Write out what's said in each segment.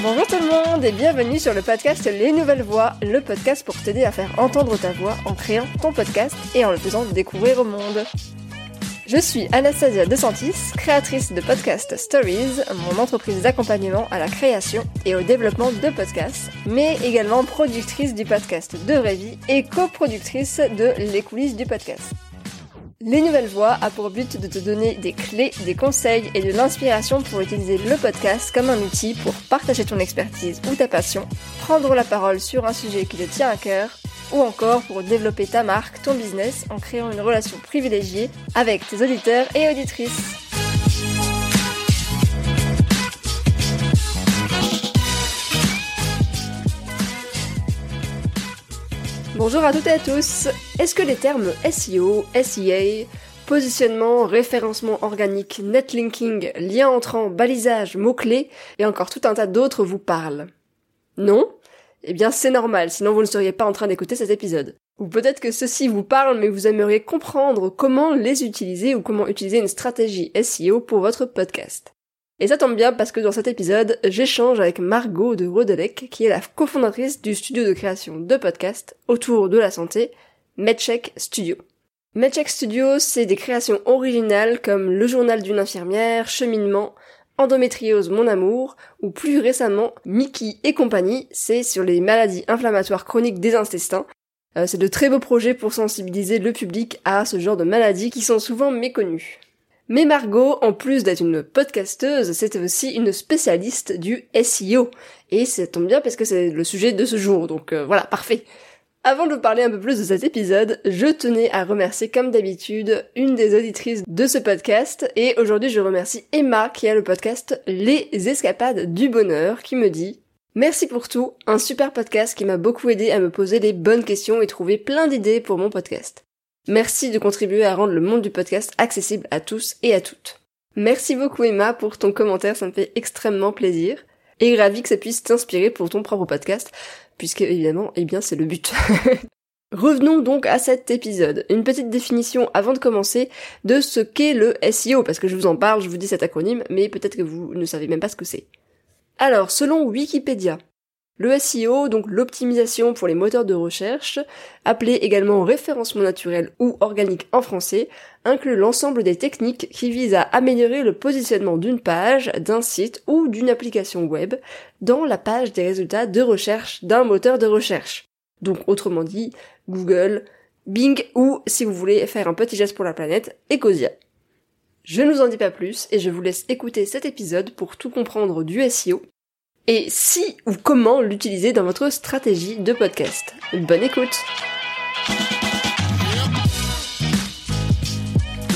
Bonjour tout le monde et bienvenue sur le podcast Les Nouvelles Voix, le podcast pour t'aider à faire entendre ta voix en créant ton podcast et en le faisant découvrir au monde. Je suis Anastasia DeSantis, créatrice de Podcast Stories, mon entreprise d'accompagnement à la création et au développement de podcasts, mais également productrice du podcast De Vraie Vie et coproductrice de Les coulisses du podcast. Les Nouvelles Voix a pour but de te donner des clés, des conseils et de l'inspiration pour utiliser le podcast comme un outil pour partager ton expertise ou ta passion, prendre la parole sur un sujet qui te tient à cœur ou encore pour développer ta marque, ton business en créant une relation privilégiée avec tes auditeurs et auditrices. Bonjour à toutes et à tous. Est-ce que les termes SEO, SEA, positionnement, référencement organique, netlinking, lien entrant, balisage, mots-clés et encore tout un tas d'autres vous parlent? Non? Eh bien, c'est normal, sinon vous ne seriez pas en train d'écouter cet épisode. Ou peut-être que ceci vous parle, mais vous aimeriez comprendre comment les utiliser ou comment utiliser une stratégie SEO pour votre podcast. Et ça tombe bien parce que dans cet épisode, j'échange avec Margot de Rodelec, qui est la cofondatrice du studio de création de podcasts autour de la santé, MedCheck Studio. MedCheck Studio, c'est des créations originales comme Le journal d'une infirmière, Cheminement, Endométriose mon amour, ou plus récemment Mickey et compagnie, c'est sur les maladies inflammatoires chroniques des intestins. Euh, c'est de très beaux projets pour sensibiliser le public à ce genre de maladies qui sont souvent méconnues. Mais Margot, en plus d'être une podcasteuse, c'est aussi une spécialiste du SEO. Et ça tombe bien parce que c'est le sujet de ce jour, donc euh, voilà, parfait. Avant de parler un peu plus de cet épisode, je tenais à remercier comme d'habitude une des auditrices de ce podcast et aujourd'hui je remercie Emma qui a le podcast Les Escapades du Bonheur qui me dit Merci pour tout, un super podcast qui m'a beaucoup aidé à me poser les bonnes questions et trouver plein d'idées pour mon podcast. Merci de contribuer à rendre le monde du podcast accessible à tous et à toutes. Merci beaucoup Emma pour ton commentaire, ça me fait extrêmement plaisir et ravi que ça puisse t'inspirer pour ton propre podcast puisque évidemment, eh bien, c'est le but. Revenons donc à cet épisode. Une petite définition avant de commencer de ce qu'est le SEO, parce que je vous en parle, je vous dis cet acronyme, mais peut-être que vous ne savez même pas ce que c'est. Alors, selon Wikipédia, le SEO, donc l'optimisation pour les moteurs de recherche, appelé également référencement naturel ou organique en français, inclut l'ensemble des techniques qui visent à améliorer le positionnement d'une page, d'un site ou d'une application web dans la page des résultats de recherche d'un moteur de recherche. Donc autrement dit, Google, Bing ou, si vous voulez faire un petit geste pour la planète, Ecosia. Je ne vous en dis pas plus et je vous laisse écouter cet épisode pour tout comprendre du SEO et si ou comment l'utiliser dans votre stratégie de podcast. Bonne écoute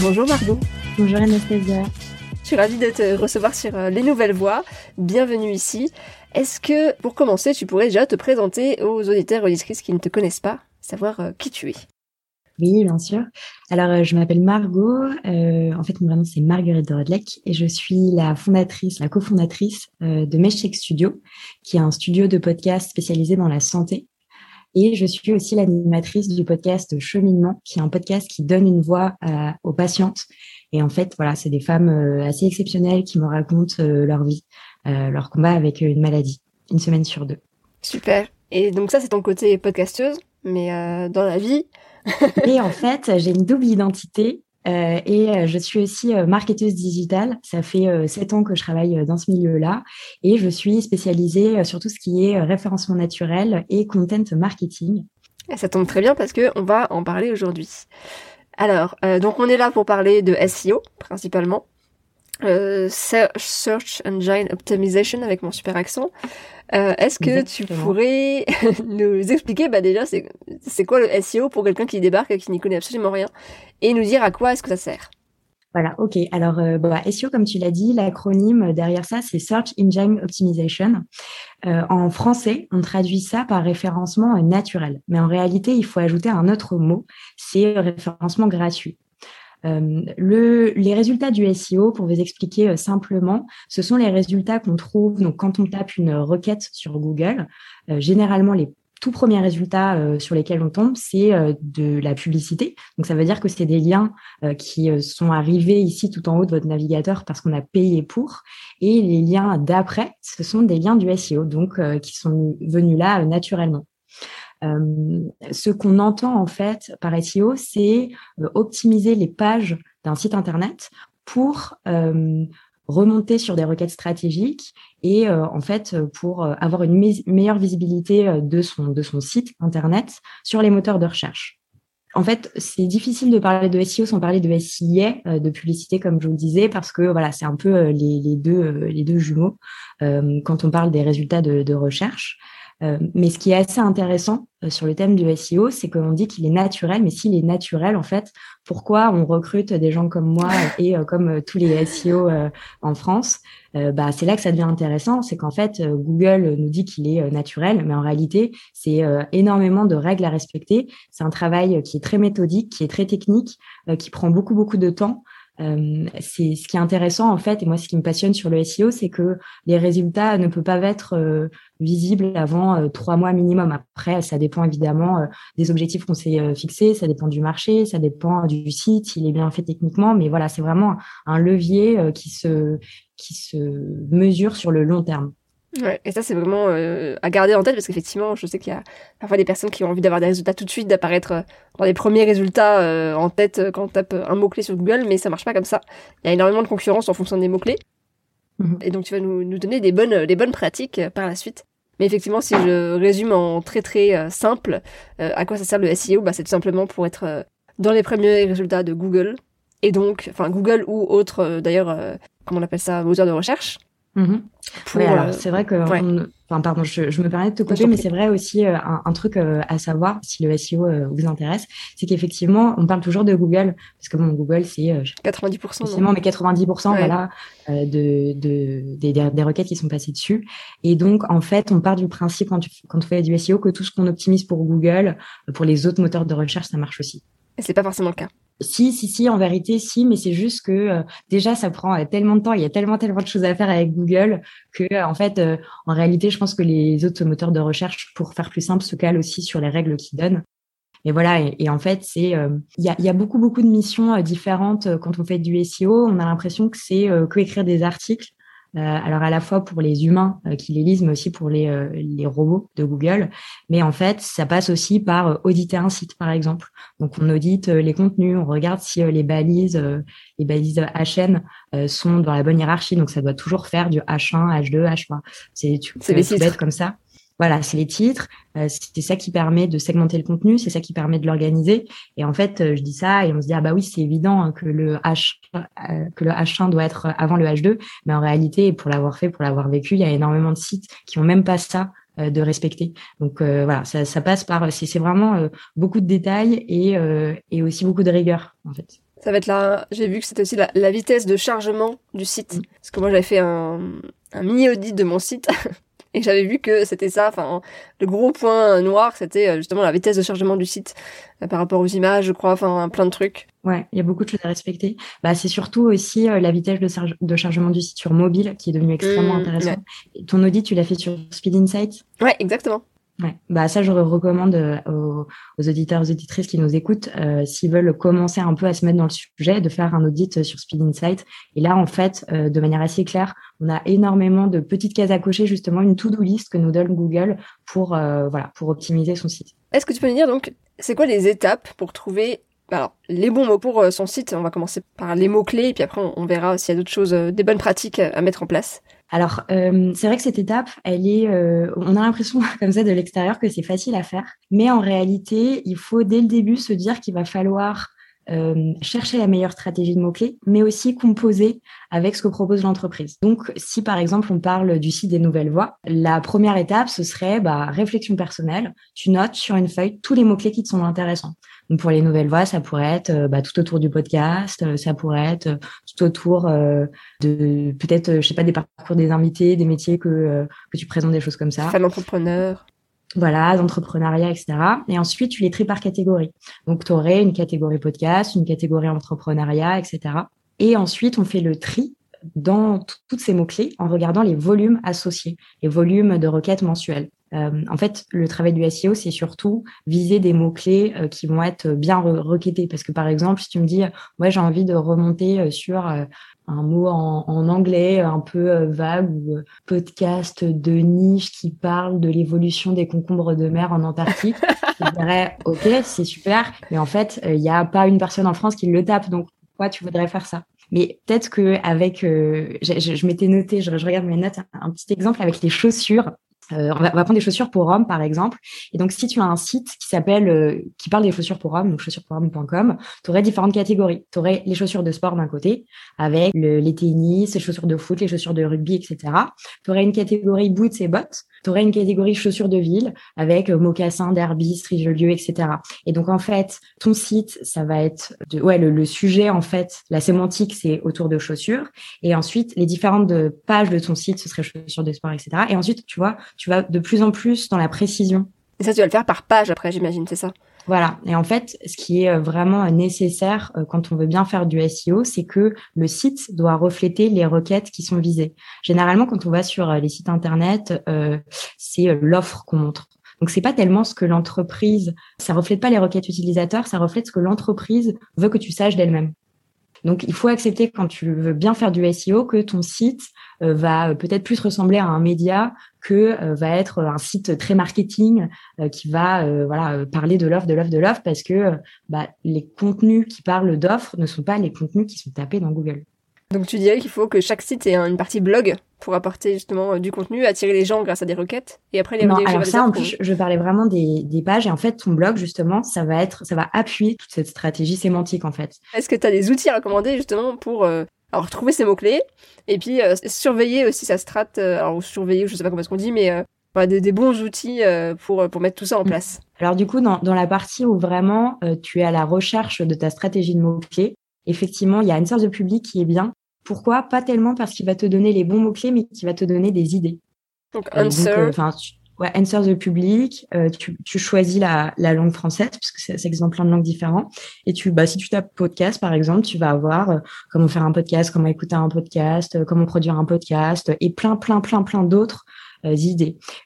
Bonjour Margot. Bonjour Anastasia. Je suis ravie de te recevoir sur euh, Les Nouvelles Voix. Bienvenue ici. Est-ce que, pour commencer, tu pourrais déjà te présenter aux auditeurs et auditrices qui ne te connaissent pas, savoir euh, qui tu es? Oui, bien sûr. Alors, euh, je m'appelle Margot. Euh, en fait, mon nom, c'est Marguerite Rodlec et je suis la fondatrice, la cofondatrice euh, de Meshcheck Studio, qui est un studio de podcast spécialisé dans la santé. Et je suis aussi l'animatrice du podcast Cheminement, qui est un podcast qui donne une voix aux patientes. Et en fait, voilà, c'est des femmes assez exceptionnelles qui me racontent leur vie, leur combat avec une maladie, une semaine sur deux. Super. Et donc ça, c'est ton côté podcasteuse, mais dans la vie, et en fait, j'ai une double identité. Euh, et euh, je suis aussi euh, marketeuse digitale. Ça fait sept ans que je travaille dans ce milieu-là. Et je suis spécialisée sur tout ce qui est référencement naturel et content marketing. Et ça tombe très bien parce que on va en parler aujourd'hui. Alors, donc on est là pour parler de SEO principalement. Search Engine Optimization avec mon super accent. Euh, Est-ce que tu pourrais nous expliquer, bah déjà, c'est quoi le SEO pour quelqu'un qui débarque et qui n'y connaît absolument rien, et nous dire à quoi est-ce que ça sert? Voilà, ok. Alors, euh, bah, SEO, comme tu l'as dit, l'acronyme derrière ça, c'est Search Engine Optimization. Euh, en français, on traduit ça par référencement naturel. Mais en réalité, il faut ajouter un autre mot, c'est référencement gratuit. Euh, le, les résultats du SEO, pour vous expliquer euh, simplement, ce sont les résultats qu'on trouve donc quand on tape une requête sur Google. Euh, généralement, les tout premier résultat euh, sur lesquels on tombe, c'est de la publicité. Donc ça veut dire que c'est des liens qui sont arrivés ici tout en haut de votre navigateur parce qu'on a payé pour. Et les liens d'après, ce sont des liens du SEO, donc qui sont venus là naturellement. Ce qu'on entend en fait par SEO, c'est optimiser les pages d'un site internet pour remonter sur des requêtes stratégiques et euh, en fait pour euh, avoir une meilleure visibilité euh, de son de son site internet sur les moteurs de recherche. En fait, c'est difficile de parler de SEO sans parler de SIA, de publicité, comme je vous le disais, parce que voilà, c'est un peu les, les, deux les deux jumeaux quand on parle des résultats de, de recherche. Euh, mais ce qui est assez intéressant euh, sur le thème du SEO, c'est qu'on dit qu'il est naturel, mais s'il est naturel, en fait, pourquoi on recrute des gens comme moi et euh, comme tous les SEO en France? Bah, C'est là que ça devient intéressant, c'est qu'en fait, Google nous dit qu'il est naturel, mais en réalité, c'est énormément de règles à respecter. C'est un travail qui est très méthodique, qui est très technique, qui prend beaucoup, beaucoup de temps. Euh, c'est ce qui est intéressant en fait, et moi ce qui me passionne sur le SEO, c'est que les résultats ne peuvent pas être euh, visibles avant euh, trois mois minimum. Après, ça dépend évidemment des objectifs qu'on s'est fixés, ça dépend du marché, ça dépend du site, s'il est bien fait techniquement, mais voilà, c'est vraiment un levier qui se qui se mesure sur le long terme. Ouais, et ça, c'est vraiment euh, à garder en tête parce qu'effectivement, je sais qu'il y a parfois des personnes qui ont envie d'avoir des résultats tout de suite, d'apparaître euh, dans les premiers résultats euh, en tête quand on tape un mot-clé sur Google, mais ça marche pas comme ça. Il y a énormément de concurrence en fonction des mots-clés. Mhm. Et donc, tu vas nous, nous donner des bonnes, des bonnes pratiques par la suite. Mais effectivement, si je résume en très très simple, à quoi ça sert le SEO bah, C'est tout simplement pour être dans les premiers résultats de Google. Et donc, enfin, Google ou autre, d'ailleurs, comment on appelle ça, moteur de recherche. Mhm. Oui, alors euh, c'est vrai que, enfin pardon, je, me permets de te couper, mais c'est vrai aussi euh, un, truc euh, à savoir si le SEO vous intéresse, c'est qu'effectivement on parle toujours de Google parce que bon Google c'est 90%, mais 90% voilà de, de des, des, requêtes qui sont passées dessus, et donc en fait on part du principe quand, tu, quand on fait du SEO que tout ce qu'on optimise pour Google, pour les autres moteurs de recherche ça marche aussi. Et c'est pas forcément le cas. Si, si, si, en vérité, si, mais c'est juste que euh, déjà, ça prend euh, tellement de temps, il y a tellement, tellement de choses à faire avec Google que, euh, en fait, en réalité, je pense que les autres moteurs de recherche, pour faire plus simple, se calent aussi sur les règles qu'ils donnent. Et voilà, et, en fait, c'est il y, a, y, a, beaucoup, beaucoup de missions différentes quand on fait du SEO. On a l'impression que c'est que écrire des articles. Euh, alors à la fois pour les humains euh, qui les lisent, mais aussi pour les, euh, les robots de Google. Mais en fait, ça passe aussi par auditer un site, par exemple. Donc on audite les contenus, on regarde si les balises, les balises HN sont dans la bonne hiérarchie. Donc ça doit toujours faire du H1, H2, H3. C'est tout bête comme ça. Voilà, c'est les titres. Euh, c'est ça qui permet de segmenter le contenu, c'est ça qui permet de l'organiser. Et en fait, euh, je dis ça et on se dit ah bah oui, c'est évident hein, que le H euh, que le H1 doit être avant le H2, mais en réalité, pour l'avoir fait, pour l'avoir vécu, il y a énormément de sites qui ont même pas ça de respecter. Donc voilà, ça, ça, passe par c'est vraiment beaucoup de détails et et aussi beaucoup de rigueur en fait. Ça va être là. J'ai vu que c'était aussi la, vitesse de chargement du site. Mm. Parce que moi, j'avais fait un, un mini audit de mon site Et j'avais vu que c'était ça, enfin, le gros point noir, c'était euh, justement la vitesse de chargement du site euh, par rapport aux images, je crois, enfin, plein de trucs. Ouais, il y a beaucoup de choses à respecter. Bah, c'est surtout aussi euh, la vitesse de, de, chargement du site sur mobile qui est devenue extrêmement mmh, intéressant. ton audit, tu l'as fait sur Speed Insight Ouais, exactement. Ouais. Bah ça, je recommande euh, aux, auditeurs, aux auditrices qui nous écoutent, euh, s'ils veulent commencer un peu à se mettre dans le sujet, de faire un audit sur Speed Insight. Et là, en fait, euh, de manière assez claire, on a énormément de petites cases à cocher, justement une to-do list que nous donne Google pour voilà pour optimiser son site. Est-ce que tu peux me dire donc, c'est quoi les étapes pour trouver alors, les bons mots pour son site, on va commencer par les mots-clés, et puis après, on, verra s'il y a d'autres choses, des bonnes pratiques à mettre en place. Alors, euh, c'est vrai que cette étape, elle est, euh, on a l'impression comme ça de l'extérieur que c'est facile à faire, mais en réalité, il faut dès le début se dire qu'il va falloir euh, chercher la meilleure stratégie de mots-clés, mais aussi composer avec ce que propose l'entreprise. Donc, si par exemple on parle du site des nouvelles voix, la première étape, ce serait bah, réflexion personnelle. Tu notes sur une feuille tous les mots-clés qui te sont intéressants. Donc, pour les nouvelles voix, ça pourrait être euh, bah, tout autour du podcast, euh, ça pourrait être tout autour de peut-être, je sais pas, des parcours des invités, des métiers que, que tu présentes, des choses comme ça. Femme entrepreneur voilà, d'entrepreneuriat, etc. Et ensuite, tu les tries par catégorie. Donc, tu aurais une catégorie podcast, une catégorie entrepreneuriat, etc. Et ensuite, on fait le tri dans toutes ces mots-clés en regardant les volumes associés, les volumes de requêtes mensuelles. En fait, le travail du SEO, c'est surtout viser des mots-clés qui vont être bien requêtés. Parce que par exemple, si tu me dis, ouais, j'ai envie de remonter sur un mot en, en, anglais un peu vague ou podcast de niche qui parle de l'évolution des concombres de mer en Antarctique, je dirais, ok, c'est super, mais en fait, il n'y a pas une personne en France qui le tape, donc pourquoi tu voudrais faire ça? Mais peut-être que avec, euh, je, je, m'étais noté, je, je, regarde mes notes, un, petit exemple avec les chaussures. Euh, on, va, prendre des chaussures pour hommes, par exemple. Et donc, si tu as un site qui s'appelle, euh, qui parle des chaussures pour hommes, donc chaussurespourhommes.com, tu aurais différentes catégories. Tu aurais les chaussures de sport d'un côté, avec le, les tennis, les chaussures de foot, les chaussures de rugby, etc. Tu aurais une catégorie boots et bottes tu une catégorie chaussures de ville avec euh, mocassins, derby, Strigelieu, etc. Et donc en fait, ton site, ça va être de, ouais le, sujet en fait, la sémantique c'est autour de chaussures et ensuite les différentes pages de ton site ce serait chaussures de sport, etc. Et ensuite tu vois, tu vas de plus en plus dans la précision. Et ça tu vas le faire par page après j'imagine, c'est ça? Voilà. Et en fait, ce qui est euh, vraiment nécessaire euh, quand on veut bien faire du SEO, c'est que le site doit refléter les requêtes qui sont visées. Généralement, quand on va sur euh, les sites internet, c'est l'offre qu'on montre. Donc c'est pas tellement ce que l'entreprise, ça reflète pas les requêtes utilisateurs, ça reflète ce que l'entreprise veut que tu saches d'elle-même. Donc, il faut accepter quand tu veux bien faire du SEO que ton site euh, va peut-être plus ressembler à un média que euh, va être un site très marketing euh, qui va voilà parler de l'offre, de l'offre, de l'offre parce que bah, les contenus qui parlent d'offres ne sont pas les contenus qui sont tapés dans Google. Donc tu dirais qu'il faut que chaque site ait une partie blog pour apporter justement du contenu, attirer les gens grâce à des requêtes et après les Non, alors ça en plus je parlais vraiment des, des, pages et en fait ton blog justement ça va être ça va appuyer toute cette stratégie sémantique en fait. Est-ce que tu as des outils à recommander justement pour euh, alors trouver ces mots clés et puis euh, surveiller aussi sa strat euh, alors surveiller je sais pas comment est-ce qu'on dit mais des, des, bons outils pour pour mettre tout ça en mm. place. Alors du coup dans dans la partie où vraiment tu es à la recherche de ta stratégie de mots clés effectivement, il y a une sorte de public qui est bien pourquoi? Pas tellement parce qu'il va te donner les bons mots-clés, mais qu'il va te donner des idées. Donc, euh, answer. Euh, ouais, answer the public. Euh, tu, tu, choisis la, la, langue française, puisque ça, ça existe plein de langues différentes. Et tu, bah, si tu tapes podcast, par exemple, tu vas avoir comment faire un podcast, comment écouter un podcast, comment produire un podcast, et plein, plein, plein, plein d'autres euh.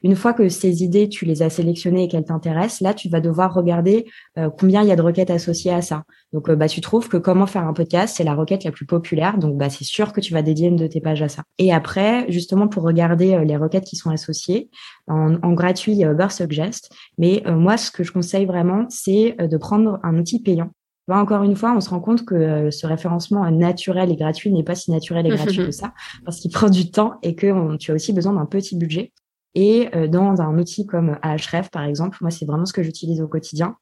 Une fois que ces idées, tu les as sélectionnées et qu'elles t'intéressent, là, tu vas devoir regarder euh, combien il y a de requêtes associées à ça. Donc, euh, bah, tu trouves que comment faire un podcast, c'est la requête la plus populaire. Donc, bah, c'est sûr que tu vas dédier une de tes pages à ça. Et après, justement, pour regarder les requêtes qui sont associées, en, en gratuit, il y a Uber Suggest. Mais moi, ce que je conseille vraiment, c'est de prendre un outil payant encore une fois, on se rend compte que euh, ce référencement naturel et gratuit n'est pas si naturel et gratuit que ça, parce qu'il prend du temps et que tu as aussi besoin d'un petit budget. Et euh, dans un outil comme Ahref, par exemple, moi, c'est vraiment ce que j'utilise au quotidien.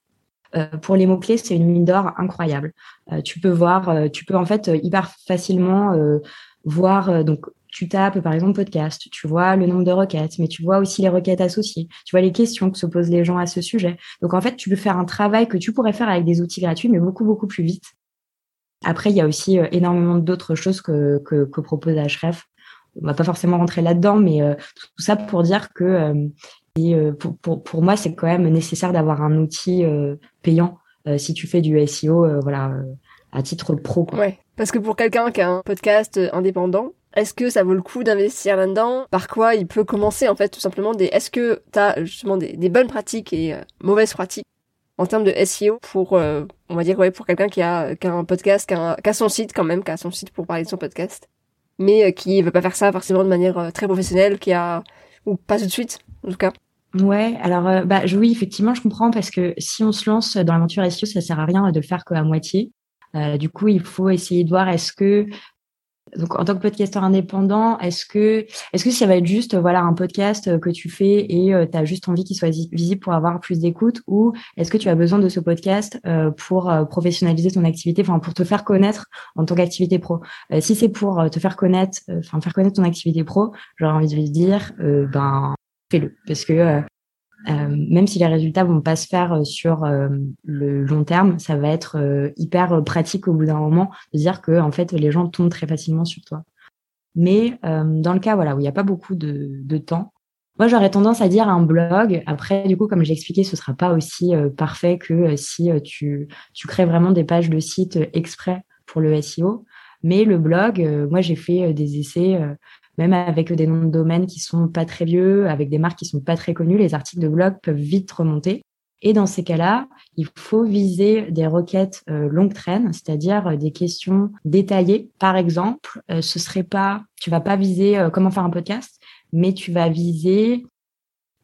Euh, pour les mots-clés, c'est une mine d'or incroyable. tu peux voir, tu peux en fait hyper facilement voir donc tu tapes par exemple podcast, tu vois le nombre de requêtes, mais tu vois aussi les requêtes associées, tu vois les questions que se posent les gens à ce sujet. Donc en fait, tu peux faire un travail que tu pourrais faire avec des outils gratuits, mais beaucoup beaucoup plus vite. Après, il y a aussi euh, énormément d'autres choses que, que, que propose Href. On va pas forcément rentrer là-dedans, mais euh, tout ça pour dire que euh, et, pour, pour, pour, moi, c'est quand même nécessaire d'avoir un outil payant si tu fais du SEO, voilà, à titre pro. Quoi. Ouais, parce que pour quelqu'un qui a un podcast indépendant, est-ce que ça vaut le coup d'investir là-dedans? Par quoi il peut commencer en fait tout simplement des Est-ce que tu justement des, bonnes pratiques et euh, mauvaises pratiques en termes de SEO pour euh, on va dire ouais pour quelqu'un qui a, qui a un podcast, qui a, son site quand même, qui a son site pour parler de son podcast, mais euh, qui veut pas faire ça forcément de manière très professionnelle, qui a ou pas tout de suite en tout cas. Ouais, alors bah oui, effectivement, je comprends parce que si on se lance dans l'aventure SEO, ça sert à rien de le faire qu'à moitié. du coup, il faut essayer de voir est-ce que donc en tant que podcasteur indépendant, est-ce que est-ce que ça va être juste voilà un podcast euh, que tu fais et euh, tu as juste envie qu'il soit visible pour avoir plus d'écoute ou est-ce que tu as besoin de ce podcast euh, pour professionnaliser ton activité enfin pour te faire connaître en tant qu'activité pro? si c'est pour te faire connaître enfin faire connaître ton activité pro, j'aurais envie de dire ben fais-le parce que euh, même si les résultats vont pas se faire euh, sur euh, le long terme, ça va être hyper pratique au bout d'un moment de dire que en fait les gens tombent très facilement sur toi. Mais dans le cas voilà où il n'y a pas beaucoup de, de temps, moi j'aurais tendance à dire un blog. Après du coup comme j'ai expliqué, ce sera pas aussi parfait que si tu tu crées vraiment des pages de site exprès pour le SEO. Mais le blog, moi j'ai fait des essais même avec des noms de domaine qui sont pas très vieux, avec des marques qui sont pas très connues, les articles de blog peuvent vite remonter. Et dans ces cas-là, il faut viser des requêtes euh, longue traîne, c'est-à-dire euh, des questions détaillées. Par exemple, euh, ce serait pas, tu vas pas viser euh, comment faire un podcast, mais tu vas viser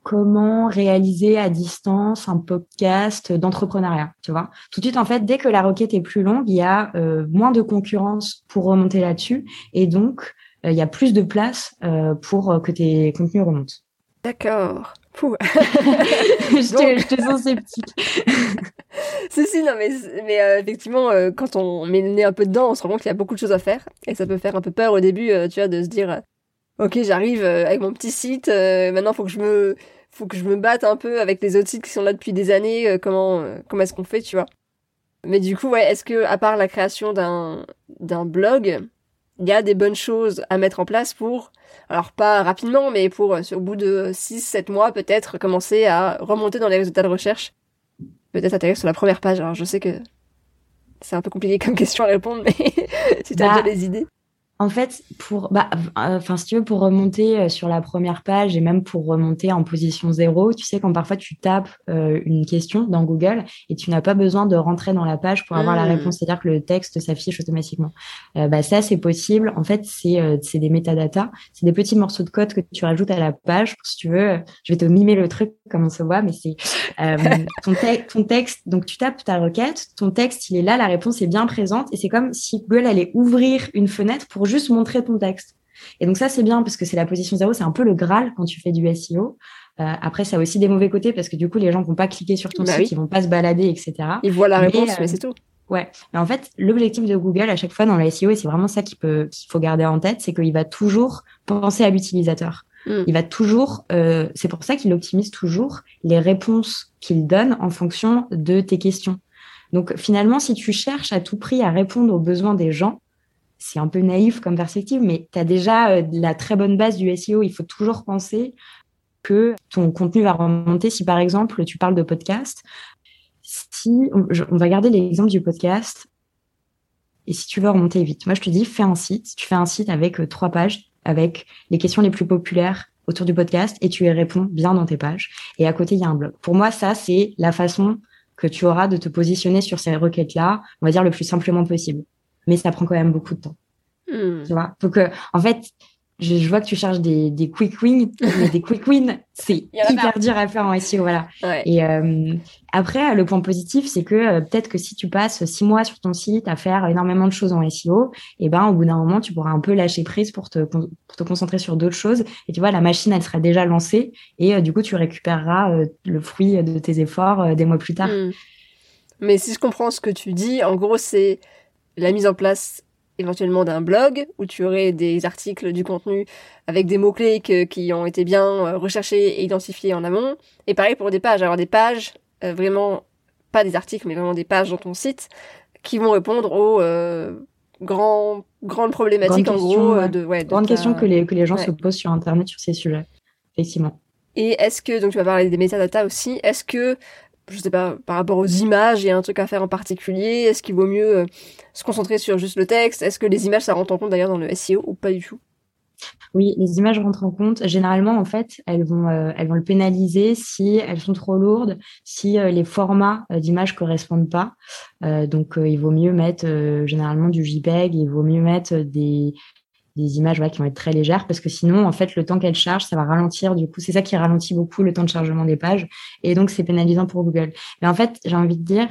comment réaliser à distance un podcast d'entrepreneuriat, tu vois. Tout de suite, en fait, dès que la requête est plus longue, il y a moins de concurrence pour remonter là-dessus, et donc il y a plus de place pour que tes contenus remontent. D'accord. je, te, sens sceptique. si, si, non, mais, mais euh, effectivement, euh, quand on met le nez un peu dedans, on se rend compte qu'il y a beaucoup de choses à faire. Et ça peut faire un peu peur au début, euh, tu vois, de se dire, ok, j'arrive avec mon petit site, maintenant faut que je me, faut que je me batte un peu avec les autres sites qui sont là depuis des années, comment, comment est-ce qu'on fait, tu vois. Mais du coup, ouais, est-ce que, à part la création d'un, d'un blog, il y a des bonnes choses à mettre en place pour, alors pas rapidement, mais pour euh, au bout de 6-7 mois peut-être commencer à remonter dans les résultats de recherche. Peut-être atterrir sur la première page. Alors je sais que c'est un peu compliqué comme question à répondre, mais si tu as bah, déjà des idées. En fait, pour, bah, euh, enfin, si tu veux, pour remonter euh, sur la première page et même pour remonter en position zéro, tu sais, quand parfois tu tapes euh, une question dans Google et tu n'as pas besoin de rentrer dans la page pour avoir la hmm. réponse, c'est-à-dire que le texte s'affiche automatiquement. bah, ça, c'est possible. En fait, c'est, des métadatas, c'est des petits morceaux de code que tu rajoutes à la page. Si tu veux, je vais te mimer le truc comme on se voit, mais c'est ton, ton texte. Donc, tu tapes ta requête, ton texte, il est là, la réponse est bien présente et c'est comme si Google allait ouvrir une fenêtre pour juste montrer ton texte. Et donc ça, c'est bien parce que c'est la position zéro, c'est un peu le Graal quand tu fais du SEO. Euh, après, ça a aussi des mauvais côtés parce que du coup, les gens vont pas cliquer sur ton bah site, ils vont pas se balader, etc. Ils voient la réponse, mais, euh, c'est tout. Ouais. Mais en fait, l'objectif de Google à chaque fois dans le SEO, et c'est vraiment ça qu'il peut, qu'il faut garder en tête, c'est qu'il va toujours penser à l'utilisateur. Hmm. Il va toujours, euh, c'est pour ça qu'il optimise toujours les réponses qu'il donne en fonction de tes questions. Donc finalement, si tu cherches à tout prix à répondre aux besoins des gens, c'est un peu naïf comme perspective, mais tu as déjà euh, la très bonne base du SEO. Il faut toujours penser que ton contenu va remonter. Si par exemple, tu parles de podcast, si on, va garder l'exemple du podcast, et si tu veux remonter vite, moi je te dis, fais un site. Tu fais un site avec euh, trois pages, avec les questions les plus populaires autour du podcast, et tu y réponds bien dans tes pages. Et à côté, il y a un blog. Pour moi, ça, c'est la façon que tu auras de te positionner sur ces requêtes-là, on va dire le plus simplement possible mais ça prend quand même beaucoup de temps. Hmm. Tu vois? Donc, en fait, je, vois que tu cherches des, des quick wins, mais des quick wins, c'est hyper dur à faire en SEO, voilà. Et euh, après, le point positif, c'est que euh, peut-être que si tu passes six mois sur ton site à faire énormément de choses en SEO, et eh ben au bout d'un moment, tu pourras un peu lâcher prise pour te pour te concentrer sur d'autres choses. Et tu vois, la machine, elle sera déjà lancée, et euh, du coup, tu récupéreras le fruit de tes efforts des mois plus tard. Hmm. Mais si je comprends ce que tu dis, en gros, c'est la mise en place éventuellement d'un blog où tu aurais des articles, du contenu avec des mots-clés qui ont été bien euh, recherchés et identifiés en amont. Et pareil pour des pages, avoir des pages, euh, vraiment pas des articles, mais vraiment des pages dans ton site qui vont répondre aux euh, grands, grandes problématiques en gros. De, ouais, grandes questions que les, que les gens se posent sur Internet sur ces sujets, effectivement. Et est-ce que, donc tu vas parler des métadatas aussi, est-ce que je sais pas, par rapport aux images, il y a un truc à faire en particulier Est-ce qu'il vaut mieux euh, se concentrer sur juste le texte? Est-ce que les images, ça rentre en compte d'ailleurs dans le SEO ou pas du tout? Oui, les images rentrent en compte. Généralement, en fait, elles vont, euh, le pénaliser si elles sont trop lourdes, si euh, les formats d'images correspondent pas. donc, il vaut mieux mettre généralement du JPEG. Il vaut mieux mettre des, des images qui vont être très légères parce que sinon, en fait, le temps qu'elle charge, ça va ralentir. Du coup, c'est ça qui ralentit beaucoup le temps de chargement des pages. Et donc, c'est pénalisant pour Google. Mais en fait, j'ai envie de dire,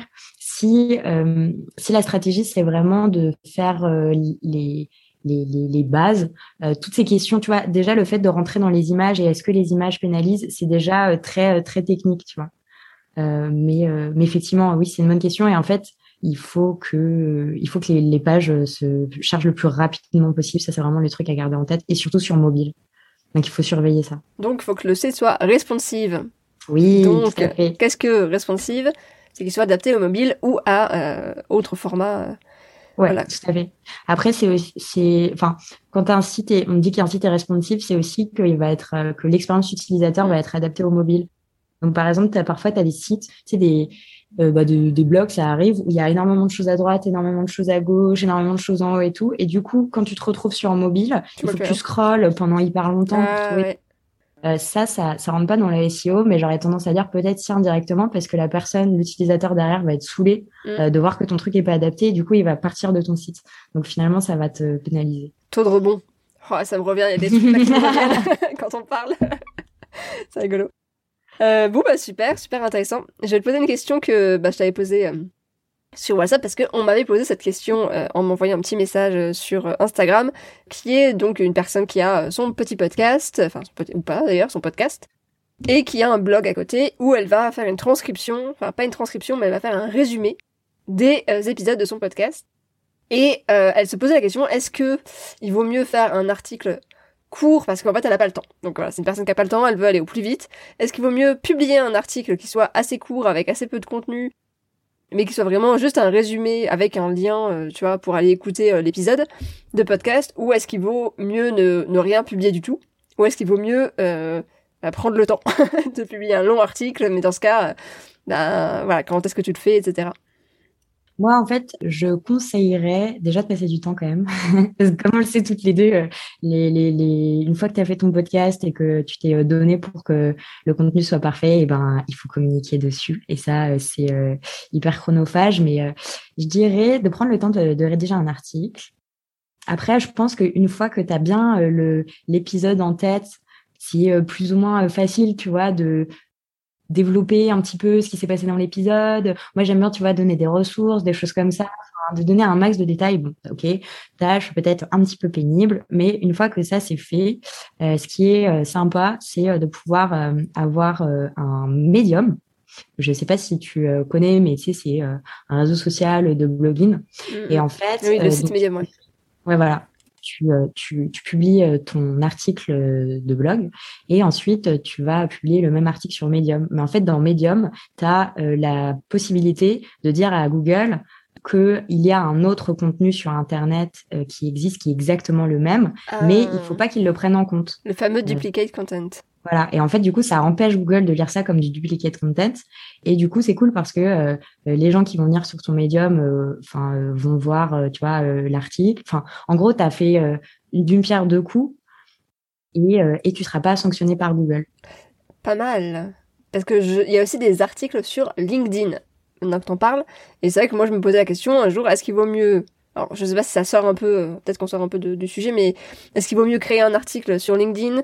si, euh, si la stratégie, c'est vraiment de faire euh, les, les, les, bases, euh, toutes ces questions, tu vois, déjà le fait de rentrer dans les images et est-ce que les images pénalisent, c'est déjà très, très technique, tu vois. mais, mais effectivement, oui, c'est une bonne question. Et en fait, il faut que il faut que les, pages se chargent le plus rapidement possible. Ça, c'est vraiment le truc à garder en tête, et surtout sur mobile. Donc, il faut surveiller ça. Donc, il faut que le site soit responsive. Oui. Donc, qu'est-ce que responsive? C'est qu'il soit adapté au mobile ou à euh, autre format. Euh, ouais, voilà. tout à fait. Après, c'est c'est, enfin, quand un site est, on dit qu'un site est responsive, c'est aussi qu'il va être, euh, que l'expérience utilisateur va être adaptée au mobile. Donc, par exemple, as, parfois, tu as des sites, tu sais, des, euh, bah, des blogs, ça arrive, où il y a énormément de choses à droite, énormément de choses à gauche, énormément de choses en haut et tout. Et du coup, quand tu te retrouves sur un mobile, il faut que tu scrolles pendant hyper longtemps. Ah, euh, ça, ça, ça rentre pas dans la SEO, mais j'aurais tendance à dire peut-être si indirectement parce que la personne, l'utilisateur derrière va être saoulé mm. euh, de voir que ton truc est pas adapté et du coup il va partir de ton site. Donc finalement ça va te pénaliser. Taux de rebond. Oh, ça me revient, il y a des trucs là qui me reviennent quand on parle. C'est rigolo. Euh, bon bah super, super intéressant. Je vais te poser une question que bah, je t'avais posée sur WhatsApp parce qu'on m'avait posé cette question euh, en m'envoyant un petit message euh, sur euh, Instagram, qui est donc une personne qui a son petit podcast, enfin ou pas d'ailleurs, son podcast, et qui a un blog à côté où elle va faire une transcription, enfin pas une transcription, mais elle va faire un résumé des épisodes de son podcast. Et elle se posait la question est-ce que il vaut mieux faire un article court parce qu'en fait elle n'a pas le temps. Donc voilà, c'est une personne qui n'a pas le temps, elle veut aller au plus vite. Est-ce qu'il vaut mieux publier un article qui soit assez court avec assez peu de contenu mais qui soit vraiment juste un résumé avec un lien, euh, tu vois, pour aller écouter euh, l'épisode de podcast, ou est-ce qu'il vaut mieux ne, ne, rien publier du tout, ou est-ce qu'il vaut mieux euh, bah, prendre le temps de publier un long article, mais dans ce cas, bah, voilà, quand est-ce que tu le fais, etc. Moi, en fait, je conseillerais déjà de passer du temps quand même. Comme on le sait toutes les deux, euh, les, les, les... une fois que tu as fait ton podcast et que tu t'es euh, donné pour que le contenu soit parfait, et eh ben, il faut communiquer dessus. Et ça, euh, c'est hyper chronophage. Mais je dirais de prendre le temps de, de rédiger un article. Après, je pense qu'une fois que tu as bien l'épisode en tête, c'est plus ou moins facile, tu vois, de, développer un petit peu ce qui s'est passé dans l'épisode. Moi, j'aime bien, tu vois, donner des ressources, des choses comme ça, de donner un max de détails. Bon, ok, tâche peut-être un petit peu pénible, mais une fois que ça c'est fait, euh, ce qui est euh, sympa, c'est euh, de pouvoir avoir un médium. Je ne sais pas si tu connais, mais tu sais, c'est un réseau social de blogging. Mm, Et mm. en fait, oui, le site Medium, oui. Ouais, voilà. Euh, tu, publies euh, ton article euh, de blog et ensuite tu vas publier le même article sur Medium. Mais en fait, dans Medium, tu as la possibilité de dire à Google qu'il y a un autre contenu sur Internet qui existe, qui est exactement le même, mais il faut ah. pas qu'il le prenne en compte. Le fameux duplicate content. Voilà. Et en fait, du coup, ça empêche Google de lire ça comme du duplicate content. Et du coup, c'est cool parce que euh, les gens qui vont venir sur ton médium, euh, euh, vont voir, tu vois, l'article. Enfin, en gros, tu as fait d'une pierre deux coups et, et tu seras pas sanctionné par Google. Pas mal. Parce que il y a aussi des articles sur LinkedIn. Que t'en. Et c'est vrai que moi, je me posais la question un jour, est-ce qu'il vaut mieux alors, je sais pas si ça sort un peu, peut-être qu'on sort un peu du sujet, mais est-ce qu'il vaut mieux créer un article sur LinkedIn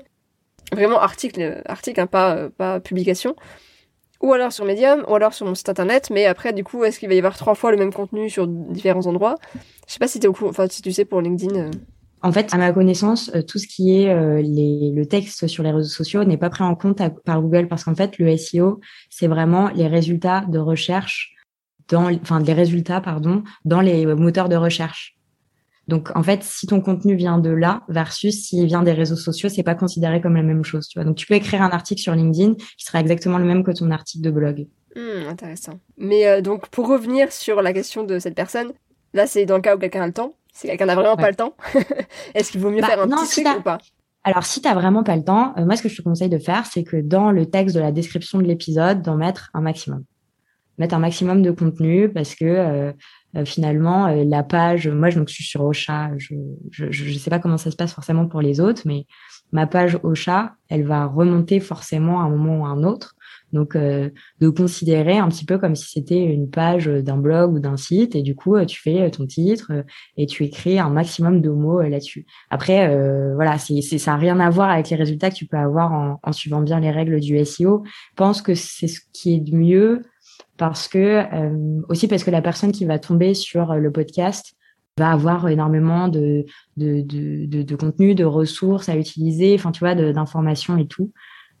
vraiment article, article, hein, pas, euh, pas publication. Ou alors sur Medium, ou alors sur mon site internet, mais après, du coup, est-ce qu'il va y avoir trois fois le même contenu sur différents endroits? Je sais pas si, es au enfin, si tu sais pour LinkedIn. Euh. En fait, à ma connaissance, euh, tout ce qui est les, le texte sur les réseaux sociaux n'est pas pris en compte par Google parce qu'en fait, le SEO, c'est vraiment les résultats de recherche dans, enfin, des résultats, pardon, dans les moteurs de recherche. Donc en fait, si ton contenu vient de là versus s'il vient des réseaux sociaux, c'est pas considéré comme la même chose, tu vois. Donc tu peux écrire un article sur LinkedIn qui sera exactement le même que ton article de blog. Hmm, intéressant. Mais euh, donc pour revenir sur la question de cette personne, là c'est dans le cas où quelqu'un a le temps. Si quelqu'un n'a vraiment pas le temps, est-ce qu'il vaut mieux bah, faire un petit truc ou pas? Alors, si tu n'as vraiment pas le temps, euh, moi, ce que je te conseille de faire, c'est que dans le texte de la description de l'épisode, d'en mettre un maximum. Mettre un maximum de contenu parce que euh, euh, finalement, euh, la page, moi, je, suis sur Ocha, je ne sais pas comment ça se passe forcément pour les autres, mais ma page Ocha, elle va remonter forcément à un moment ou à un autre. Donc, euh, de considérer un petit peu comme si c'était une page d'un blog ou d'un site, et du coup, tu fais ton titre et tu écris un maximum de mots là-dessus. Après, voilà, c'est, ça n'a rien à voir avec les résultats que tu peux avoir en, suivant bien les règles du SEO. Pense que c'est ce qui est de mieux parce que euh, aussi parce que la personne qui va tomber sur le podcast va avoir énormément de de, de, de, contenu, de ressources à utiliser, enfin tu vois, d'informations et tout.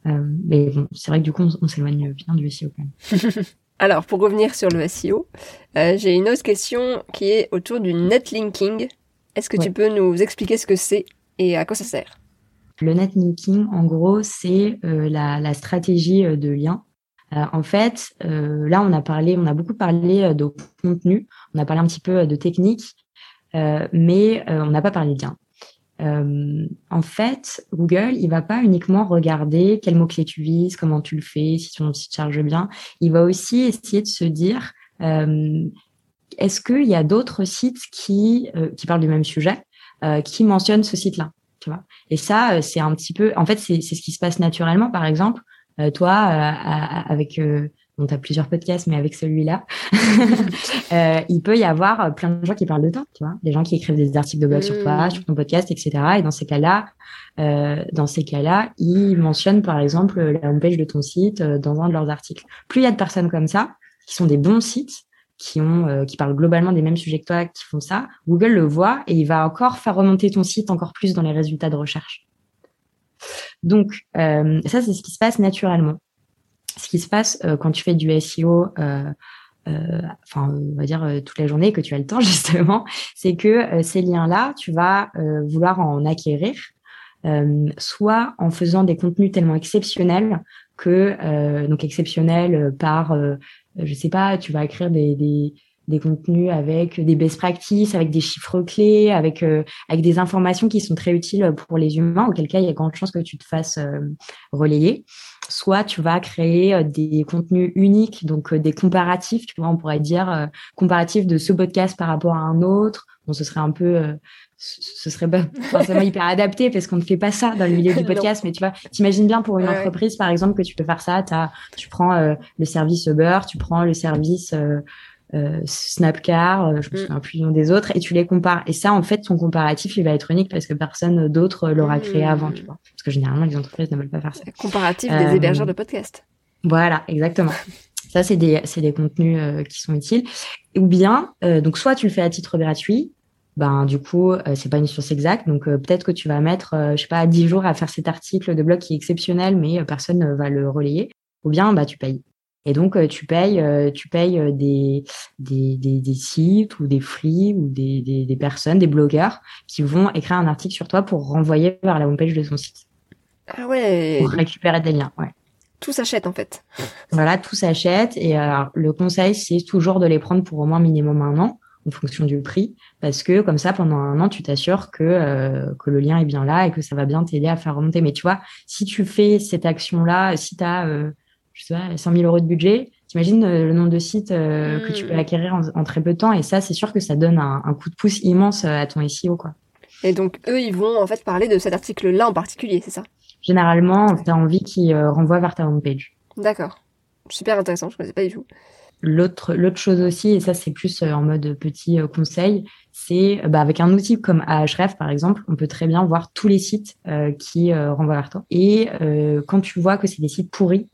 Euh, mais bon, c'est vrai que du coup, on, s'éloigne bien du SEO quand même. Alors, pour revenir sur le SEO, euh, j'ai une autre question qui est autour du netlinking. Est-ce que tu peux nous expliquer ce que c'est et à quoi ça sert? Le netlinking, en gros, c'est la, la, stratégie de lien euh, en fait, euh, là, on a parlé, on a beaucoup parlé euh, de contenu, on a parlé un petit peu de technique, mais on n'a pas parlé de lien. Euh, en fait, Google, il va pas uniquement regarder quels mots-clés tu vises, comment tu le fais, si ton site charge bien. Il va aussi essayer de se dire, euh, est-ce qu'il y a d'autres sites qui, euh, qui parlent du même sujet, euh, qui mentionnent ce site-là tu vois? Et ça, euh, c'est un petit peu... En fait, c'est ce qui se passe naturellement. Par exemple, toi, avec on a plusieurs podcasts, mais avec celui-là, euh, il peut y avoir plein de gens qui parlent de toi, tu vois, des gens qui écrivent des articles de blog sur toi, mm. sur ton podcast, etc. Et dans ces cas-là, euh, dans ces cas-là, ils mentionnent par exemple la homepage de ton site euh, dans un de leurs articles. Plus il y a de personnes comme ça, qui sont des bons sites, qui ont, euh, qui parlent globalement des mêmes sujets que toi, qui font ça, Google le voit et il va encore faire remonter ton site encore plus dans les résultats de recherche. Donc euh, ça, c'est ce qui se passe naturellement ce qui se passe euh, quand tu fais du SEO, euh, euh, enfin, on va dire toute la journée, que tu as le temps justement, c'est que ces liens-là, tu vas vouloir en acquérir, soit en faisant des contenus tellement exceptionnels que, donc exceptionnels par, je sais pas, tu vas écrire des, des des contenus avec des best practices, avec des chiffres clés, avec avec des informations qui sont très utiles pour les humains. Auquel cas, il y a grande chance que tu te fasses relayer soit tu vas créer euh, des contenus uniques, donc euh, des comparatifs, tu vois, on pourrait dire euh, comparatifs de ce podcast par rapport à un autre. Bon, ce serait un peu, ce serait pas forcément hyper adapté parce qu'on ne fait pas ça dans le milieu du podcast, mais tu vois, t'imagines bien pour une entreprise, par exemple, que tu peux faire ça. As, tu prends le service Uber, tu prends le service euh, Snapcar, euh, je me mm. souviens plus nom des autres, et tu les compares. Et ça, en fait, ton comparatif, il va être unique parce que personne d'autre l'aura créé mm. avant, tu vois. Parce que généralement, les entreprises ne veulent pas faire ça. Comparatif des euh, hébergeurs de podcast. Voilà, exactement. ça, c'est des, c'est des contenus qui sont utiles. Ou bien, donc, soit tu le fais à titre gratuit, ben du coup c'est pas une source exacte donc peut-être que tu vas mettre je sais pas 10 jours à faire cet article de blog qui est exceptionnel mais personne ne va le relayer ou bien bah tu payes et donc, euh, tu payes, euh, tu payes euh, des, des, des, sites ou des free ou des, des, des, personnes, des blogueurs qui vont écrire un article sur toi pour renvoyer vers la homepage de ton site. Ah ouais. Pour récupérer des liens, ouais. Tout s'achète en fait. Voilà, tout s'achète. Et alors, le conseil, c'est toujours de les prendre pour au moins minimum un an en fonction du prix, parce que comme ça, pendant un an, tu t'assures que, que le lien est bien là et que ça va bien t'aider à faire remonter. Mais tu vois, si tu fais cette action-là, si tu as je sais pas, 100 000 euros de budget, t'imagines euh, le nombre de sites euh, que tu peux mm. acquérir en, très peu de temps. Et ça, c'est sûr que ça donne un, coup de pouce immense euh, à ton SEO, quoi. Et donc, eux, ils vont en fait parler de cet article-là en particulier, c'est ça? Généralement, tu as envie qu'ils renvoient vers ta homepage. D'accord. Super intéressant, je ne connaissais pas du tout. L'autre, l'autre chose aussi, et ça c'est plus en mode petit conseil, c'est bah, avec un outil comme Ahref par exemple, on peut très bien voir tous les sites qui renvoient vers toi. Et quand tu vois que c'est des sites pourris,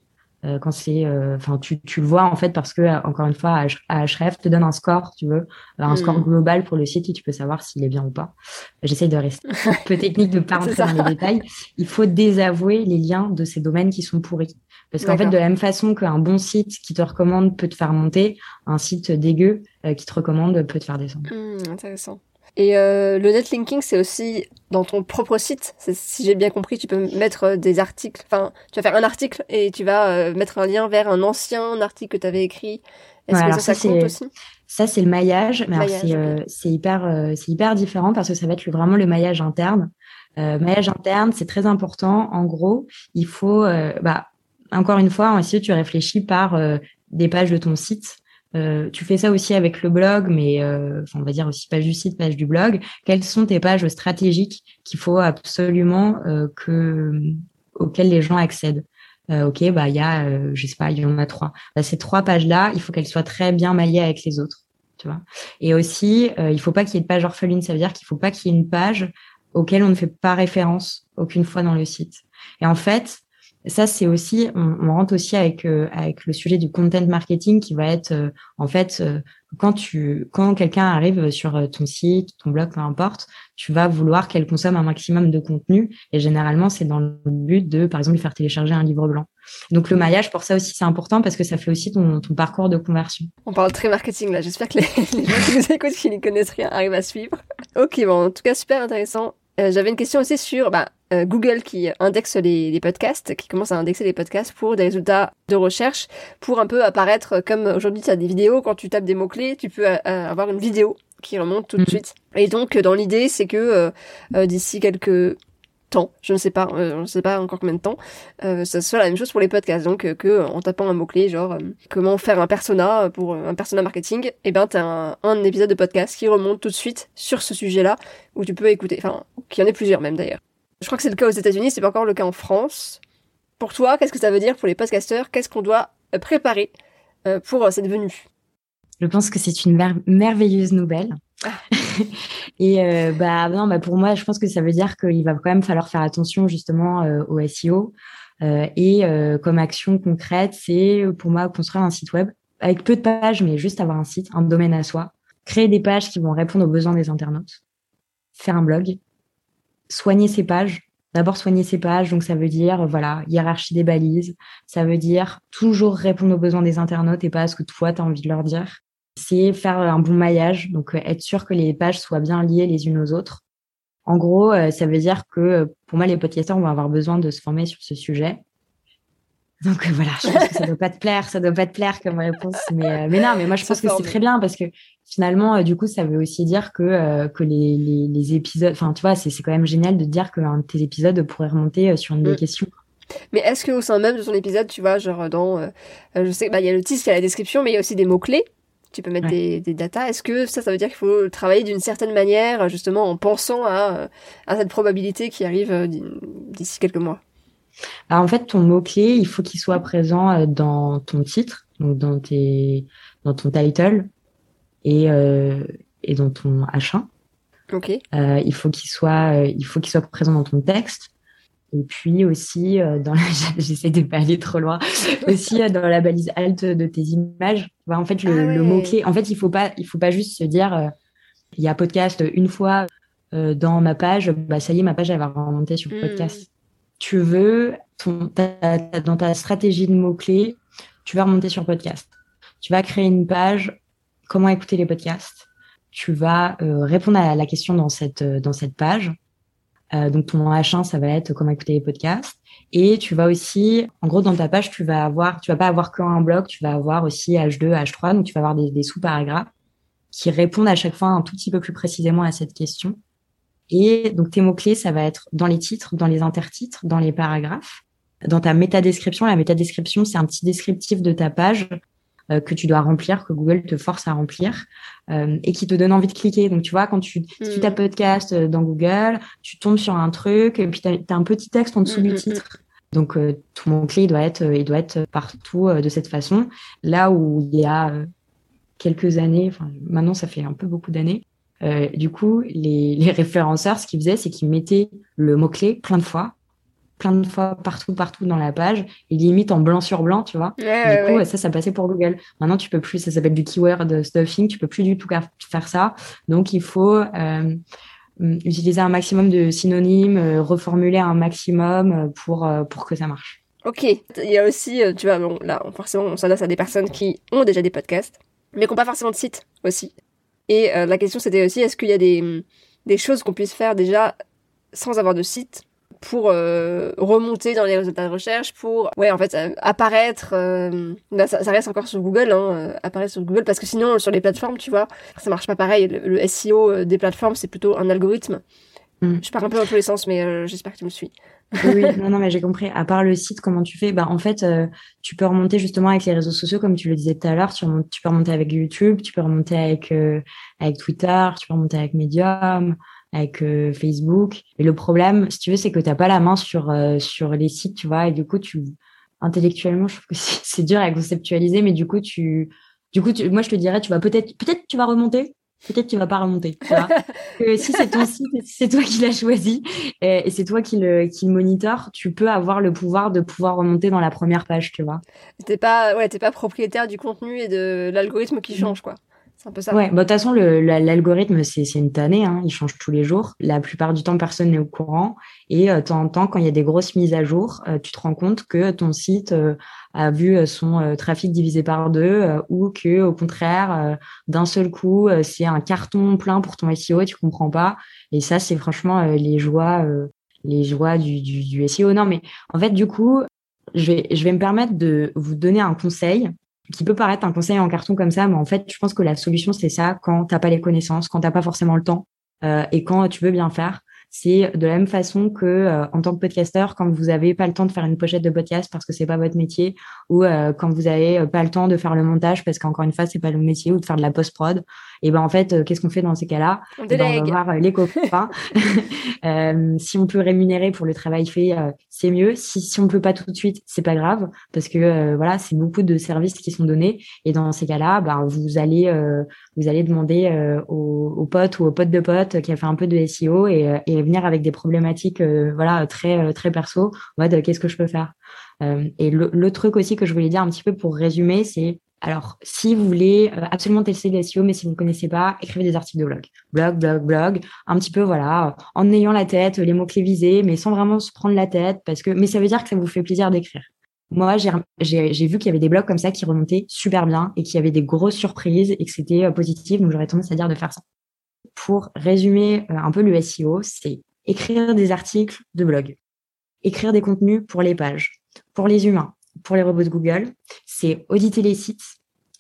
euh, quand c'est euh, enfin tu, tu le vois en fait parce que encore une fois Ahref te donne un score tu veux un score mm. global pour le site et tu peux savoir s'il est bien ou pas. J'essaye de rester un peu technique de pas rentrer dans les détails. Il faut désavouer les liens de ces domaines qui sont pourris. Parce qu'en fait de la même façon qu'un bon site qui te recommande peut te faire monter un site dégueu euh, qui te recommande peut te faire descendre. Mm, intéressant et euh, le netlinking, c'est aussi dans ton propre site. Si j'ai bien compris, tu peux mettre euh, des articles. Enfin, tu vas faire un article et tu vas euh, mettre un lien vers un ancien article que tu avais écrit. Est-ce que ça, ça, compte aussi? Ça, c'est le maillage. Mais c'est hyper, c'est hyper différent parce que ça va être vraiment le maillage interne. maillage interne, c'est très important. En gros, il faut, bah, encore une fois, si tu réfléchis par des pages de ton site. Euh, tu fais ça aussi avec le blog, mais euh, on va dire aussi page du site, page du blog. Quelles sont tes pages stratégiques qu'il faut absolument euh, que auxquelles les gens accèdent? Ok, bah il y a, je sais pas, il y en a trois. Bah, ces trois pages-là, il faut qu'elles soient très bien maillées avec les autres, tu vois. Et aussi, il faut pas qu'il y ait de page orpheline. Ça veut dire qu'il faut pas qu'il y ait une page auquel on ne fait pas référence aucune fois dans le site. Et en fait, ça c'est aussi on, on, rentre aussi avec euh, avec le sujet du content marketing qui va être euh, en fait euh, quand tu quand quelqu'un arrive sur ton site ton blog peu importe tu vas vouloir qu'elle consomme un maximum de contenu. Et généralement c'est dans le but de par exemple lui faire télécharger un livre blanc. Donc le maillage pour ça aussi c'est important parce que ça fait aussi ton, ton parcours de conversion. On parle très marketing là. J'espère que les, les gens qui nous écoutent qui ne connaissent rien arrivent à suivre. Ok bon en tout cas super intéressant. J'avais une question aussi sur bah, euh, Google qui indexe les, podcasts, qui commence à indexer les podcasts pour des résultats de recherche, pour un peu apparaître comme aujourd'hui tu as des vidéos, quand tu tapes des mots-clés, tu peux euh, avoir une vidéo qui remonte tout de Mhm. suite. Et donc, dans l'idée, c'est que euh, euh, d'ici quelques temps, je ne sais pas, euh, je ne sais pas encore combien de temps, euh, ça soit la même chose pour les podcasts. Donc, euh, que euh, en tapant un mot-clé, genre euh, comment faire un persona pour euh, un persona marketing, et ben t'as un, un épisode de podcast qui remonte tout de suite sur ce sujet-là, où tu peux écouter. Enfin, qu'il y en ait plusieurs même d'ailleurs. Je crois que c'est le cas aux États-Unis, c'est pas encore le cas en France. Pour toi, qu'est-ce que ça veut dire pour les podcasteurs? Qu'est-ce qu'on doit euh, préparer euh, pour euh, cette venue? Je pense que c'est une mer- merveilleuse nouvelle. et euh, bah non, bah pour moi, je pense que ça veut dire qu'il va quand même falloir faire attention justement euh, au SEO. Euh, et comme action concrète, c'est pour moi construire un site web avec peu de pages, mais juste avoir un site, un domaine à soi, créer des pages qui vont répondre aux besoins des internautes, faire un blog, soigner ses pages. D'abord soigner ses pages, donc ça veut dire voilà hiérarchie des balises, ça veut dire toujours répondre aux besoins des internautes et pas à ce que toi tu as envie de leur dire c'est faire un bon maillage, donc euh, être sûr que les pages soient bien liées les unes aux autres. En gros, euh, ça veut dire que euh, pour moi, les podcasteurs vont avoir besoin de se former sur ce sujet. Donc euh, voilà, je pense que ça doit pas te plaire, ça doit pas te plaire comme réponse, mais euh, mais non, mais moi je Se pense que c'est très bien parce que finalement, euh, du coup, ça veut aussi dire que euh, que les, les les épisodes, enfin tu vois, c'est c'est quand même génial de te dire qu'un de tes épisodes pourrait remonter sur une des Mm. questions. Mais est-ce que au sein même de ton épisode, tu vois, genre dans, euh, je sais, bah il y a le titre, il y a la description, mais il y a aussi des mots clés. Tu peux mettre Ouais. des, des datas. Est-ce que ça, ça veut dire qu'il faut travailler d'une certaine manière, justement en pensant à, à cette probabilité qui arrive d'i- d'ici quelques mois? Alors, en fait, ton mot-clé, il faut qu'il soit présent euh, dans ton titre, donc dans, tes, dans ton title et, euh, et dans ton H1. Ok. Euh, il faut qu'il soit, euh, il faut qu'il soit présent dans ton texte. Et puis aussi, dans la... j'essaie de pas aller trop loin, aussi dans la balise alt de tes images. Bah, en fait, le, Ah ouais. le mot-clé, en fait, il faut pas, il faut pas juste se dire, il y a podcast une fois dans ma page, bah ça y est, ma page elle va remonter sur Mm. podcast. Tu veux, dans ta stratégie de mots-clés, tu vas remonter sur podcast. Tu vas créer une page, comment écouter les podcasts. Tu vas euh, répondre à la question dans cette, euh, dans cette page. Euh, donc ton H1, ça va être comment écouter les podcasts. Et tu vas aussi, en gros, dans ta page, tu vas avoir, tu vas pas avoir qu'un bloc, tu vas avoir aussi H2, H3, donc tu vas avoir des, des sous-paragraphes qui répondent à chaque fois un tout petit peu plus précisément à cette question. Et donc tes mots-clés, ça va être dans les titres, dans les intertitres, dans les paragraphes. Dans ta métadescription, la métadescription, c'est un petit descriptif de ta page euh, que tu dois remplir, que Google te force à remplir euh, et qui te donne envie de cliquer. Donc tu vois, quand tu, si tu Mm. tapes podcast euh, dans Google, tu tombes sur un truc et puis tu as, un petit texte en dessous Mm, du mm, titre. Donc euh, ton mot-clé, il doit être, il doit être partout de cette façon. Là où il y a quelques années, enfin maintenant ça fait un peu beaucoup d'années, euh, du coup les, les référenceurs, ce qu'ils faisaient, c'est qu'ils mettaient le mot-clé plein de fois, plein de fois partout, partout dans la page, et limite en blanc sur blanc, tu vois. Ouais, Du coup, ouais. ça, ça passait pour Google. Maintenant, tu peux plus, ça s'appelle du keyword stuffing, tu peux plus du tout faire ça. Donc, il faut euh, hum, utiliser un maximum de synonymes, euh, reformuler un maximum pour, pour que ça marche. Ok. Il y a aussi, tu vois, bon, là, forcément, on s'adresse à des personnes qui ont déjà des podcasts, mais qui n'ont pas forcément de site aussi. Et euh, la question, c'était aussi, est-ce qu'il y a des, des choses qu'on puisse faire déjà sans avoir de site pour euh, remonter dans les résultats de recherche, pour, ouais, en fait, euh, apparaître, euh, là, ça, ça reste encore sur Google, hein, apparaître sur Google, parce que sinon, sur les plateformes, tu vois, ça marche pas pareil. Le, le SEO des plateformes, c'est plutôt un algorithme. Mm. Je pars un peu dans tous les sens, mais j'espère que tu me suis. Oui, non, non, mais j'ai compris. À part le site, comment tu fais? Bah, en fait, euh, tu peux remonter justement avec les réseaux sociaux, comme tu le disais tout à l'heure. Tu, tu peux remonter avec YouTube, tu peux remonter avec euh, avec Twitter, tu peux remonter avec Medium, avec euh, Facebook. Et le problème, si tu veux, c'est que t'as pas la main sur euh, sur les sites, tu vois. Et du coup, tu intellectuellement, je trouve que c'est dur à conceptualiser, mais du coup, tu du coup, tu, moi, je te dirais, tu vas peut-être peut-être tu vas remonter. Peut-être tu vas pas remonter, tu vois. si c'est ton site, si c'est toi qui l'as choisi, et, et c'est toi qui le, qui le monitor, tu peux avoir le pouvoir de pouvoir remonter dans la première page, tu vois. T'es pas, ouais, t'es pas propriétaire du contenu et de l'algorithme qui change, quoi. C'est un peu ça. Ouais, bah, de toute façon, le- la- l'algorithme, c'est une tannée, hein, il change tous les jours. La plupart du temps, personne n'est au courant. Et euh, de temps en temps, quand il y a des grosses mises à jour, euh, tu te rends compte que ton site euh, a vu euh, son euh, trafic divisé par deux, euh, ou que au contraire, euh, d'un seul coup, euh, c'est un carton plein pour ton SEO et tu comprends pas. Et ça, c'est franchement euh, les joies, euh, les joies du, du, du SEO. Non, mais en fait, du coup, je vais, je vais me permettre de vous donner un conseil qui peut paraître un conseil en carton comme ça, mais en fait, je pense que la solution, c'est ça quand t'as pas les connaissances, quand t'as pas forcément le temps euh, et quand tu veux bien faire. C'est de la même façon que euh, en tant que podcasteur, quand vous avez pas le temps de faire une pochette de podcast parce que c'est pas votre métier, ou euh, quand vous avez pas le temps de faire le montage parce qu'encore une fois c'est pas le métier, ou de faire de la post prod, et ben en fait qu'est-ce qu'on fait dans ces cas-là? On Eh ben. On va voir les copains. Euh, si on peut rémunérer pour le travail fait, euh, c'est mieux. Si si on peut pas tout de suite, c'est pas grave parce que euh, voilà c'est beaucoup de services qui sont donnés et dans ces cas-là, ben vous allez euh, vous allez demander euh, aux, potes ou aux potes de potes qui a fait un peu de SEO et, euh, et venir avec des problématiques euh, voilà très euh, très perso mode qu'est-ce que je peux faire? Et le, truc aussi que je voulais dire un petit peu pour résumer c'est alors si vous voulez absolument tester le SEO mais si vous ne connaissez pas écrivez des articles de blog. Blog blog blog. Un petit peu voilà en ayant la tête les mots clés visés mais sans vraiment se prendre la tête parce que mais ça veut dire que ça vous fait plaisir d'écrire moi, j'ai- vu qu'il y avait des blogs comme ça qui remontaient super bien et qu'il y avait des grosses surprises et que c'était euh, positif. Donc, j'aurais tendance à dire de faire ça. Pour résumer euh, un peu le SEO, c'est écrire des articles de blog, écrire des contenus pour les pages, pour les humains, pour les robots de Google. C'est auditer les sites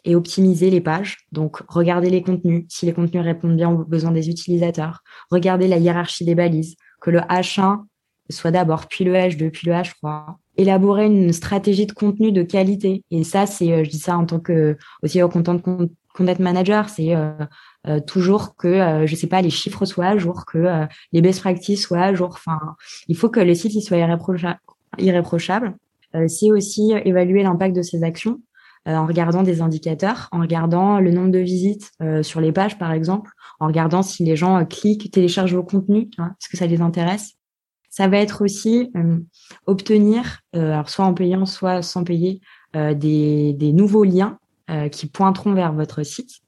et optimiser les pages. Donc, regarder les contenus, si les contenus répondent bien aux besoins des utilisateurs. Regarder la hiérarchie des balises, que le H1 soit d'abord, puis le H2, puis le H3 élaborer une stratégie de contenu de qualité. Et ça, c'est, euh, je dis ça en tant que aussi au content content manager, c'est euh, euh, toujours que, euh, je sais pas, les chiffres soient à jour, que euh, les best practices soient à jour. Enfin, il faut que le site soit irréprochable. Euh, c'est aussi évaluer l'impact de ses actions en regardant des indicateurs, en regardant le nombre de visites sur les pages, par exemple, en regardant si les gens cliquent, téléchargent vos contenus, hein, est-ce que ça les intéresse? Ça va être aussi euh, obtenir, euh, alors soit en payant, soit sans payer, euh, des, des nouveaux liens euh, qui pointeront vers votre site.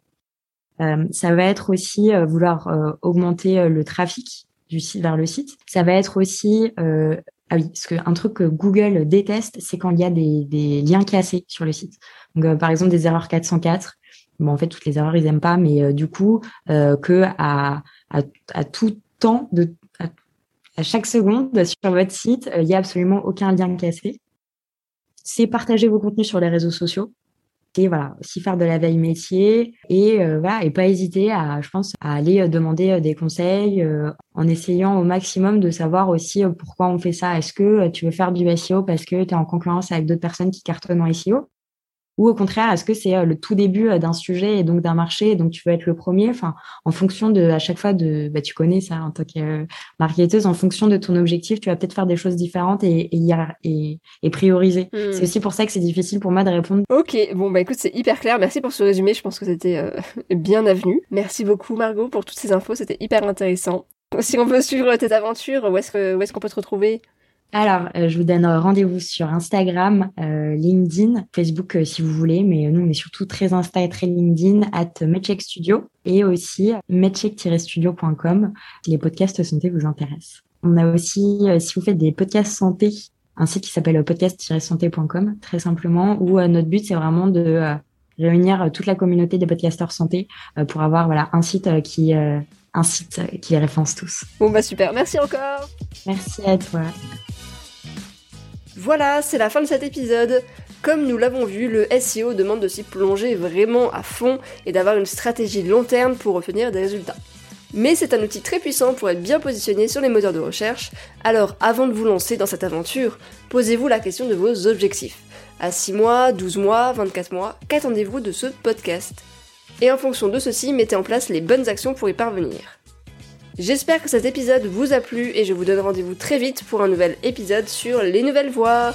Ça va être aussi vouloir augmenter le trafic du site vers le site. Ça va être aussi ah oui, parce qu'un truc que Google déteste, c'est quand il y a des, des liens cassés sur le site. Donc euh, par exemple des erreurs 404. Bon en fait toutes les erreurs ils aiment pas, mais euh, du coup euh, que à, à tout temps de à, chaque seconde sur votre site, euh, il y a absolument aucun lien cassé. C'est partager vos contenus sur les réseaux sociaux et voilà aussi faire de la veille métier et euh, voilà et pas hésiter à je pense à aller euh, demander des conseils euh, en essayant au maximum de savoir aussi pourquoi on fait ça est-ce que tu veux faire du SEO parce que tu es en concurrence avec d'autres personnes qui cartonnent en SEO ou au contraire est-ce que c'est euh, le tout début euh, d'un sujet et donc d'un marché et donc tu veux être le premier? Enfin en fonction de à chaque fois de bah tu connais ça en tant que euh, marketeuse en fonction de ton objectif tu vas peut-être faire des choses différentes et et, hiérar- et, et prioriser Hmm. c'est aussi pour ça que c'est difficile pour moi de répondre Ok, bon bah écoute, c'est hyper clair. Merci pour ce résumé. Je pense que c'était euh, bien avenu. Merci beaucoup Margot pour toutes ces infos. C'était hyper intéressant. Si on veut suivre tes aventures, où est-ce que où est-ce qu'on peut te retrouver? Alors, euh, je vous donne rendez-vous sur Instagram, euh, LinkedIn, Facebook euh, si vous voulez, mais nous on est surtout très Insta et très LinkedIn, at Medcheck Studio et aussi medcheck-studio.com si les podcasts santé vous intéressent. On a aussi, si vous faites des podcasts santé, un site qui s'appelle podcast-santé.com, très simplement, où notre but c'est vraiment de réunir toute la communauté des podcasteurs santé pour avoir voilà un site qui un site qui les référence tous. Bon bah super, merci encore. Merci à toi. Voilà, c'est la fin de cet épisode. Comme nous l'avons vu, le SEO demande de s'y plonger vraiment à fond et d'avoir une stratégie long terme pour obtenir des résultats. Mais c'est un outil très puissant pour être bien positionné sur les moteurs de recherche, alors avant de vous lancer dans cette aventure, posez-vous la question de vos objectifs. À 6 mois, 12 mois, 24 mois, qu'attendez-vous de ce podcast? Et en fonction de ceci, mettez en place les bonnes actions pour y parvenir. J'espère que cet épisode vous a plu et je vous donne rendez-vous très vite pour un nouvel épisode sur les nouvelles voies.